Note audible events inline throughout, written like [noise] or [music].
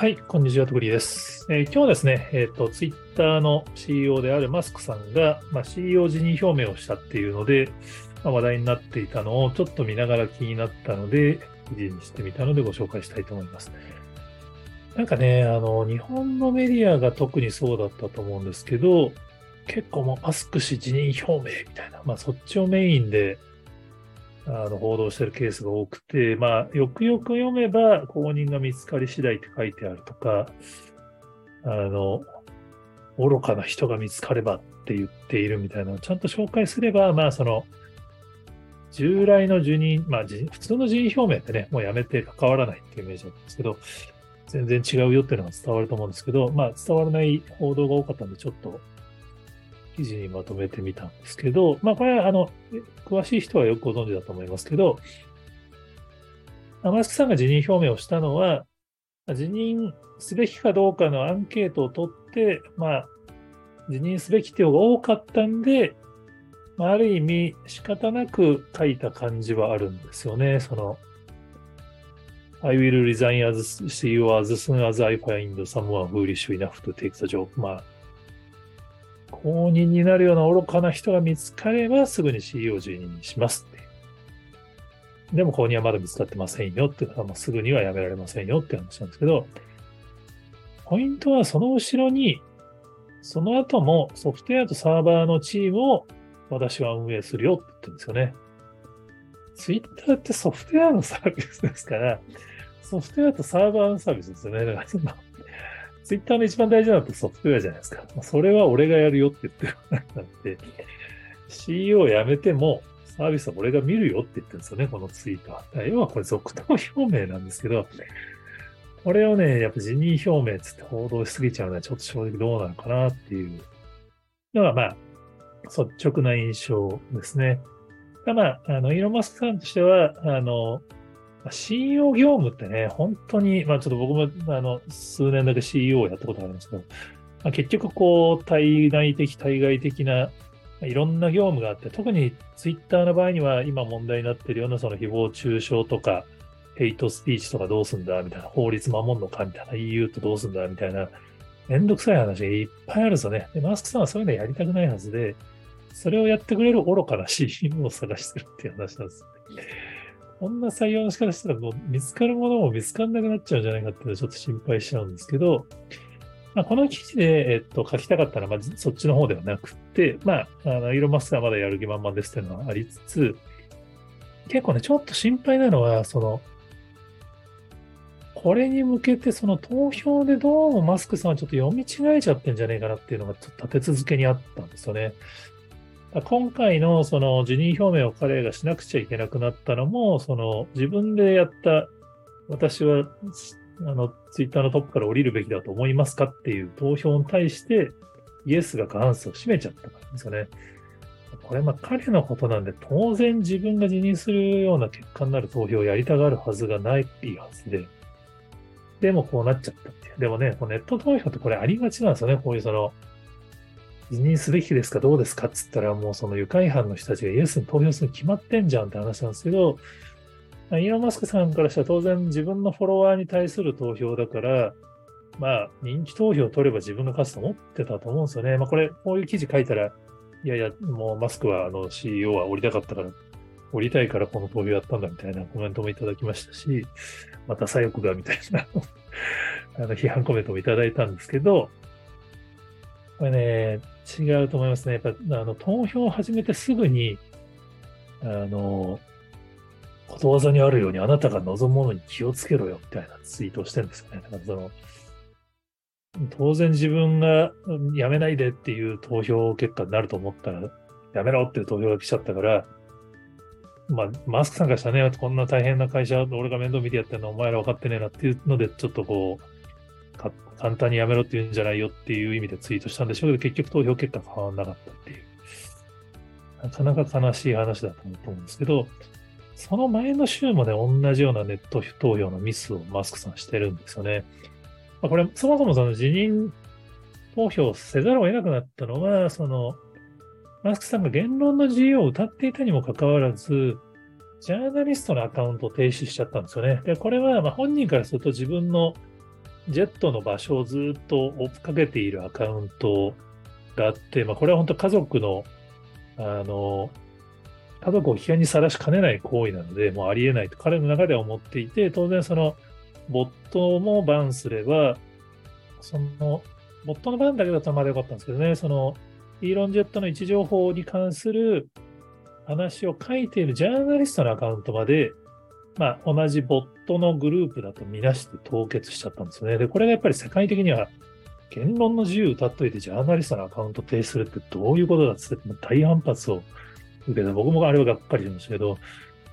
はい、こんにちは、とくりです。えー、今日はですね、えっ、ー、と、ツイッターの CEO であるマスクさんが、まあ、CEO 辞任表明をしたっていうので、まあ、話題になっていたのをちょっと見ながら気になったので、記事にしてみたのでご紹介したいと思います。なんかね、あの、日本のメディアが特にそうだったと思うんですけど、結構もうマスク氏辞任表明みたいな、まあそっちをメインであの報道してるケースが多くて、まあ、よくよく読めば、公認が見つかり次第って書いてあるとか、あの、愚かな人が見つかればって言っているみたいなのをちゃんと紹介すれば、まあ、その、従来の辞任、まあ、普通の辞任表明ってね、もうやめて関わらないっていうイメージなんですけど、全然違うよっていうのが伝わると思うんですけど、まあ、伝わらない報道が多かったんで、ちょっと記事にまとめてみたんですけど、まあ、これは、あの、詳しい人はよくご存知だと思いますけど、マスクさんが辞任表明をしたのは、辞任すべきかどうかのアンケートを取って、まあ、辞任すべき人が多かったんで、まあ、ある意味仕方なく書いた感じはあるんですよね。その、I will resign as CEO as soon as I find someone foolish enough to take the job. まあ、公認になるような愚かな人が見つかれば、すぐに CEO 辞任にしますって。でも公認はまだ見つかってませんよっていうのは、すぐにはやめられませんよって話なんですけど、ポイントはその後ろに、その後もソフトウェアとサーバーのチームを私は運営するよって言ってるんですよね。ツイッターってソフトウェアのサービスですから、ソフトウェアとサーバーのサービスですよね。ツイッターの一番大事なのってソフトウェアじゃないですか。それは俺がやるよって言ってるなんで、CEO 辞めてもサービスは俺が見るよって言ってるんですよね、このツイートは。要はこれ続投表明なんですけど、これをね、やっぱ辞任表明つって報道しすぎちゃうのはちょっと正直どうなのかなっていうのが、まあ、率直な印象ですね。まあ、あの、イーロン・マスクさんとしては、あの、CEO 業務ってね、本当に、まあちょっと僕もあの数年だけ CEO をやったことがあるんですけど、まあ、結局こう、対内的、対外的な、いろんな業務があって、特にツイッターの場合には今問題になってるようなその誹謗中傷とか、ヘイトスピーチとかどうすんだみたいな、法律守んのかみたいな、EU とどうすんだみたいな、めんどくさい話がいっぱいあるんですよね。で、マスクさんはそういうのやりたくないはずで、それをやってくれる愚かな CM を探してるっていう話なんですよね。こんな採用の仕方したらもう見つかるものも見つかんなくなっちゃうんじゃないかっていうのはちょっと心配しちゃうんですけど、まあ、この記事で、えっと、書きたかったのは、ま、そっちの方ではなくて、まあ、あの、イーロンマスクはまだやる気満々ですっていうのはありつつ、結構ね、ちょっと心配なのは、その、これに向けて、その投票でどうもマスクさんはちょっと読み違えちゃってんじゃねえかなっていうのが、ちょっと立て続けにあったんですよね。今回のその辞任表明を彼がしなくちゃいけなくなったのも、その自分でやった、私はあのツイッターのトップから降りるべきだと思いますかっていう投票に対して、イエスが過半数を占めちゃったからですよね。これ、まあ彼のことなんで、当然自分が辞任するような結果になる投票をやりたがるはずがないっていうはずで、でもこうなっちゃったっていう。でもね、ネット投票ってこれありがちなんですよね。こういうその、辞任すべきですかどうですかっつったら、もうその愉快犯の人たちがイエスに投票するに決まってんじゃんって話なんですけど、イーロン・マスクさんからしたら当然自分のフォロワーに対する投票だから、まあ、人気投票を取れば自分が勝つと思ってたと思うんですよね。まあ、これ、こういう記事書いたら、いやいや、もうマスクはあの CEO は降りたかったから、降りたいからこの投票やったんだみたいなコメントもいただきましたし、また左翼がみたいな [laughs] あの批判コメントもいただいたんですけど、これね、違うと思いますね。やっぱ、あの、投票を始めてすぐに、あの、ことわざにあるようにあなたが望むものに気をつけろよ、みたいなツイートをしてるんですよね。だからその、当然自分が辞めないでっていう投票結果になると思ったら、辞めろっていう投票が来ちゃったから、まあ、マスクさんからしたらね、こんな大変な会社、俺が面倒見てやってるのお前ら分かってねえなっていうので、ちょっとこう、簡単にやめろって言うんじゃないよっていう意味でツイートしたんでしょうけど、結局投票結果変わらなかったっていう。なかなか悲しい話だと思うんですけど、その前の週もね、同じようなネット投票のミスをマスクさんしてるんですよね。まあ、これ、そもそもその辞任投票せざるを得なくなったのは、その、マスクさんが言論の自由を謳っていたにもかかわらず、ジャーナリストのアカウントを停止しちゃったんですよね。で、これはま本人からすると自分のジェットの場所をずっと追っかけているアカウントがあって、まあ、これは本当家族の、あの、家族を危険にさらしかねない行為なので、もうありえないと彼の中では思っていて、当然その、ボットもバンすれば、その、ボットのバンだけだったらまだよかったんですけどね、その、イーロンジェットの位置情報に関する話を書いているジャーナリストのアカウントまで、まあ、同じボットのグループだと見なして凍結しちゃったんですよね。で、これがやっぱり世界的には言論の自由を歌っといてジャーナリストのアカウント停止するってどういうことだっつって大反発を受けた。僕もあれはがっかりしましたけど、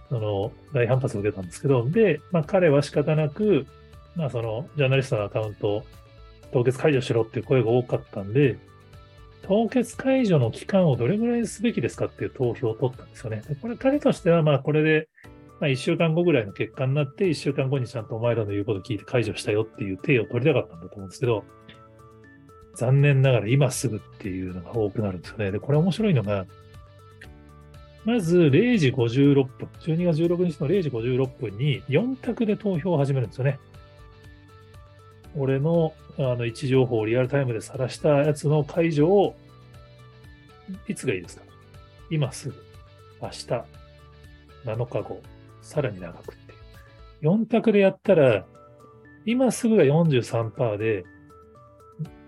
その大反発を受けたんですけど、で、まあ彼は仕方なく、まあそのジャーナリストのアカウント凍結解除しろっていう声が多かったんで、凍結解除の期間をどれぐらいすべきですかっていう投票を取ったんですよね。でこれ彼としては、まあこれで、まあ1週間後ぐらいの結果になって、1週間後にちゃんとお前らの言うこと聞いて解除したよっていう手を取りたかったんだと思うんですけど、残念ながら今すぐっていうのが多くなるんですよね。で、これ面白いのが、まず0時56分、12月16日の0時56分に4択で投票を始めるんですよね。俺のあの位置情報をリアルタイムで晒したやつの解除を、いつがいいですか？今すぐ、明日、7日後、さらに長くっていう。4択でやったら、今すぐが43%で、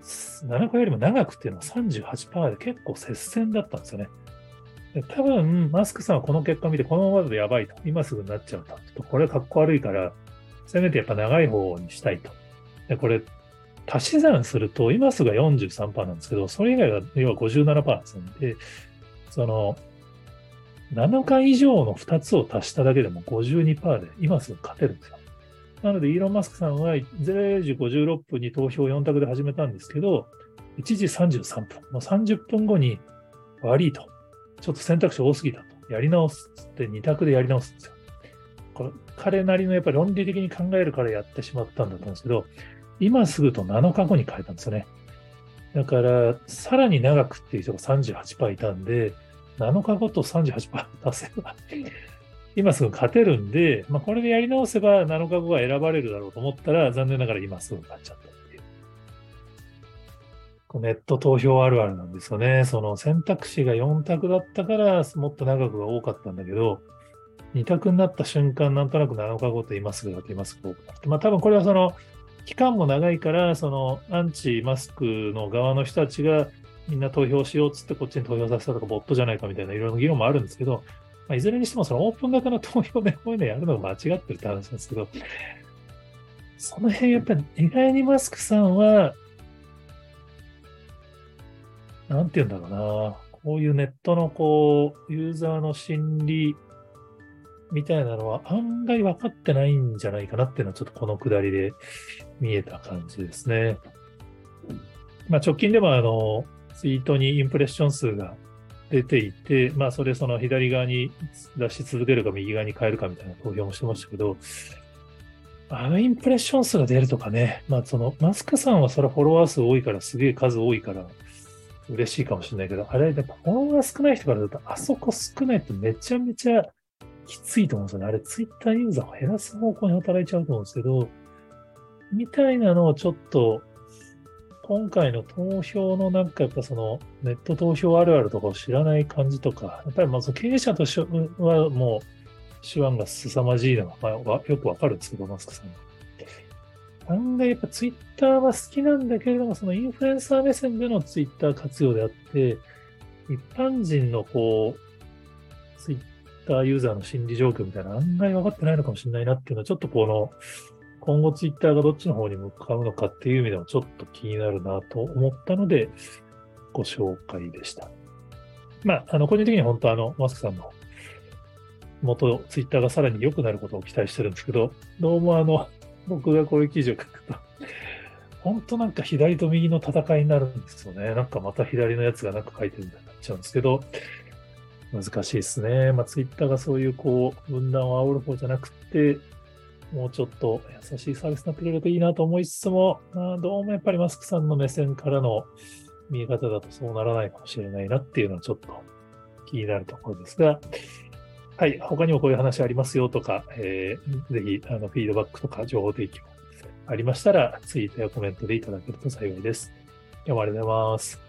7日よりも長くっていうのは38%で結構接戦だったんですよね。多分、マスクさんはこの結果を見て、このままだとやばいと。今すぐになっちゃうと。これはかっこ悪いから、せめてやっぱ長い方にしたいと。で、これ、足し算すると、今すぐが43%なんですけど、それ以外は、要は57%ですんで、その、7日以上の2つを足しただけでも52%で、今すぐ勝てるんですよ。なので、イーロン・マスクさんは0時56分に投票4択で始めたんですけど、1時33分、もう30分後に悪いと。ちょっと選択肢多すぎたと。やり直すって2択でやり直すんですよ。これ彼なりのやっぱり論理的に考えるからやってしまったんだと思うんですけど、今すぐと7日後に変えたんですよね。だから、さらに長くっていう人が38%いたんで、7日後と38%出せば今すぐ勝てるんで、まあ、これでやり直せば7日後が選ばれるだろうと思ったら、残念ながら今すぐ勝っちゃったっていう。ネット投票あるあるなんですよね。その選択肢が4択だったから、もっと長くが多かったんだけど、2択になった瞬間、なんとなく7日後と今すぐだと今すぐ多くなって、まあ多分これはその、期間も長いから、そのアンチマスクの側の人たちがみんな投票しようっつってこっちに投票させたとか、ボットじゃないかみたいないろいろ議論もあるんですけど、まあ、いずれにしてもそのオープン型の投票でこういうのやるのが間違ってるって話なんですけど、その辺やっぱり意外にマスクさんは、なんて言うんだろうな、こういうネットのこう、ユーザーの心理みたいなのは案外分かってないんじゃないかなっていうのはちょっとこのくだりで見えた感じですね。まあ、直近でもあの、ツイートにインプレッション数が出ていて、まあ、それその左側に出し続けるか右側に変えるかみたいな投票もしてましたけど、あのインプレッション数が出るとかね、まあ、その、マスクさんはそれフォロワー数多いから、すげえ数多いから、嬉しいかもしれないけど、あれ、やっぱフォロワー少ない人からだと、あそこ少ないとめちゃめちゃきついと思うんですよね。あれ、ツイッターユーザーを減らす方向に働いちゃうと思うんですけど、みたいなのをちょっと、今回の投票のなんかやっぱそのネット投票あるあるとかを知らない感じとか、やっぱりまあその経営者としてはもう手腕が凄まじいのが、まあ、よくわかるんですけど、マスクさんが。案外やっぱツイッターは好きなんだけれども、そのインフルエンサー目線でのツイッター活用であって、一般人のこう、ツイッターユーザーの心理状況みたいな案外分かってないのかもしれないなっていうのは、ちょっとこの、今後ツイッターがどっちの方に向かうのかっていう意味でもちょっと気になるなと思ったので、ご紹介でした。まあ、あの、個人的に本当あの、マスクさんの元ツイッターがさらに良くなることを期待してるんですけど、どうもあの、[laughs] 僕がこういう記事を書くと、本当なんか左と右の戦いになるんですよね。なんかまた左のやつがなんか書いてるみたいになっちゃうんですけど、難しいですね。まあ、ツイッターがそういうこう、分断を煽る方じゃなくて、もうちょっと優しいサービスになってくれるといいなと思いつつも、あ、どうもやっぱりマスクさんの目線からの見え方だとそうならないかもしれないなっていうのはちょっと気になるところですが、はい、他にもこういう話ありますよとか、えー、ぜひあのフィードバックとか情報提供ありましたら、ツイートやコメントでいただけると幸いです。今日もありがとうございます。